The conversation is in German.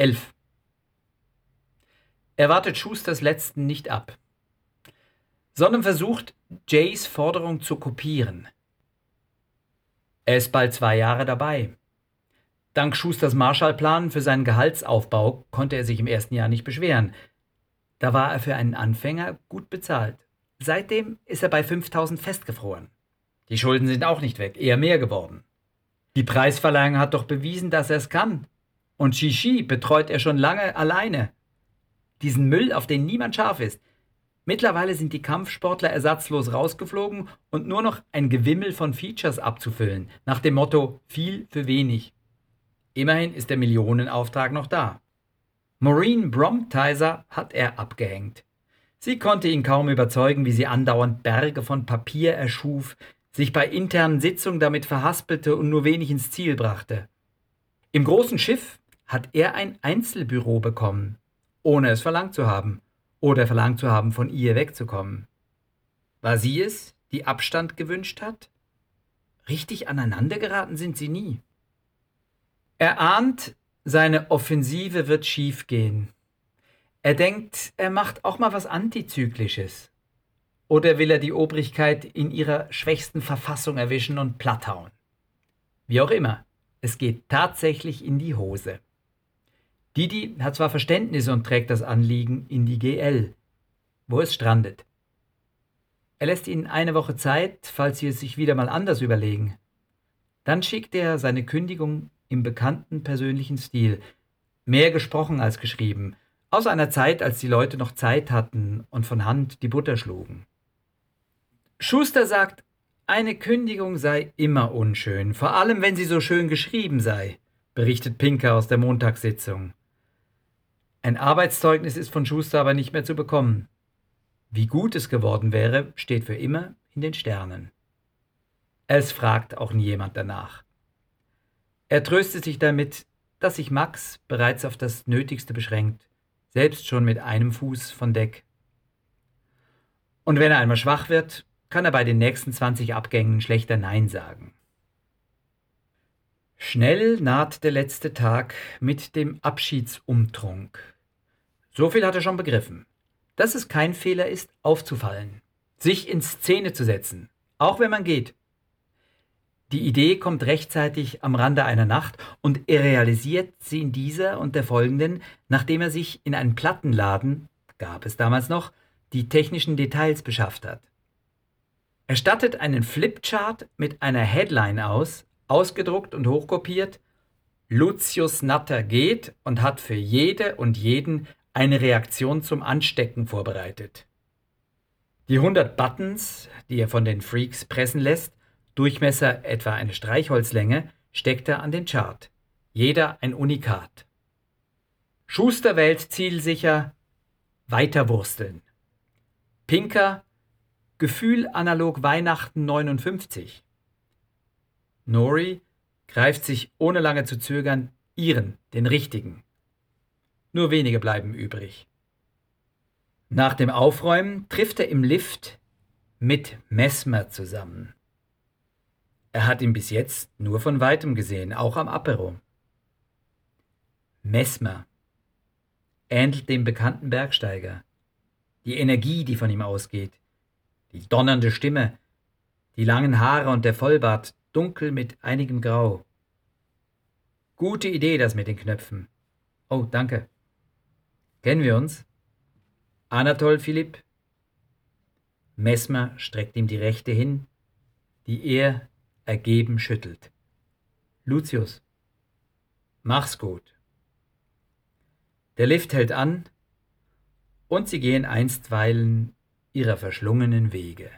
11. Er wartet Schusters letzten nicht ab, sondern versucht, Jays Forderung zu kopieren. Er ist bald zwei Jahre dabei. Dank Schusters Marshallplan für seinen Gehaltsaufbau konnte er sich im ersten Jahr nicht beschweren. Da war er für einen Anfänger gut bezahlt. Seitdem ist er bei 5000 festgefroren. Die Schulden sind auch nicht weg, eher mehr geworden. Die Preisverleihung hat doch bewiesen, dass er es kann. Und Shishi betreut er schon lange alleine. Diesen Müll, auf den niemand scharf ist. Mittlerweile sind die Kampfsportler ersatzlos rausgeflogen und nur noch ein Gewimmel von Features abzufüllen, nach dem Motto viel für wenig. Immerhin ist der Millionenauftrag noch da. Maureen Bromtizer hat er abgehängt. Sie konnte ihn kaum überzeugen, wie sie andauernd Berge von Papier erschuf, sich bei internen Sitzungen damit verhaspelte und nur wenig ins Ziel brachte. Im großen Schiff hat er ein Einzelbüro bekommen, ohne es verlangt zu haben oder verlangt zu haben, von ihr wegzukommen. War sie es, die Abstand gewünscht hat? Richtig aneinandergeraten sind sie nie. Er ahnt, seine Offensive wird schiefgehen. Er denkt, er macht auch mal was Antizyklisches. Oder will er die Obrigkeit in ihrer schwächsten Verfassung erwischen und platthauen? Wie auch immer, es geht tatsächlich in die Hose. Didi hat zwar Verständnis und trägt das Anliegen in die GL, wo es strandet. Er lässt ihnen eine Woche Zeit, falls sie es sich wieder mal anders überlegen. Dann schickt er seine Kündigung im bekannten persönlichen Stil, mehr gesprochen als geschrieben, aus einer Zeit, als die Leute noch Zeit hatten und von Hand die Butter schlugen. Schuster sagt, eine Kündigung sei immer unschön, vor allem wenn sie so schön geschrieben sei, berichtet Pinker aus der Montagssitzung. Ein Arbeitszeugnis ist von Schuster aber nicht mehr zu bekommen. Wie gut es geworden wäre, steht für immer in den Sternen. Es fragt auch nie jemand danach. Er tröstet sich damit, dass sich Max bereits auf das Nötigste beschränkt, selbst schon mit einem Fuß von Deck. Und wenn er einmal schwach wird, kann er bei den nächsten 20 Abgängen schlechter Nein sagen. Schnell naht der letzte Tag mit dem Abschiedsumtrunk. So viel hat er schon begriffen. Dass es kein Fehler ist, aufzufallen, sich in Szene zu setzen, auch wenn man geht. Die Idee kommt rechtzeitig am Rande einer Nacht und er realisiert sie in dieser und der folgenden, nachdem er sich in einen Plattenladen, gab es damals noch, die technischen Details beschafft hat. Er stattet einen Flipchart mit einer Headline aus, ausgedruckt und hochkopiert. Lucius Natter geht und hat für jede und jeden eine Reaktion zum Anstecken vorbereitet. Die 100 Buttons, die er von den Freaks pressen lässt, Durchmesser etwa eine Streichholzlänge, steckt er an den Chart. Jeder ein Unikat. Schuster wählt zielsicher Weiterwursteln. Pinker Gefühl analog Weihnachten 59. Nori greift sich ohne lange zu zögern ihren, den richtigen. Nur wenige bleiben übrig. Nach dem Aufräumen trifft er im Lift mit Messmer zusammen. Er hat ihn bis jetzt nur von weitem gesehen, auch am Apero. Messmer ähnelt dem bekannten Bergsteiger. Die Energie, die von ihm ausgeht, die donnernde Stimme, die langen Haare und der Vollbart, dunkel mit einigem Grau. Gute Idee, das mit den Knöpfen. Oh, danke. Kennen wir uns? Anatol Philipp? Messmer streckt ihm die rechte hin, die er ergeben schüttelt. Lucius, mach's gut. Der Lift hält an und sie gehen einstweilen ihrer verschlungenen Wege.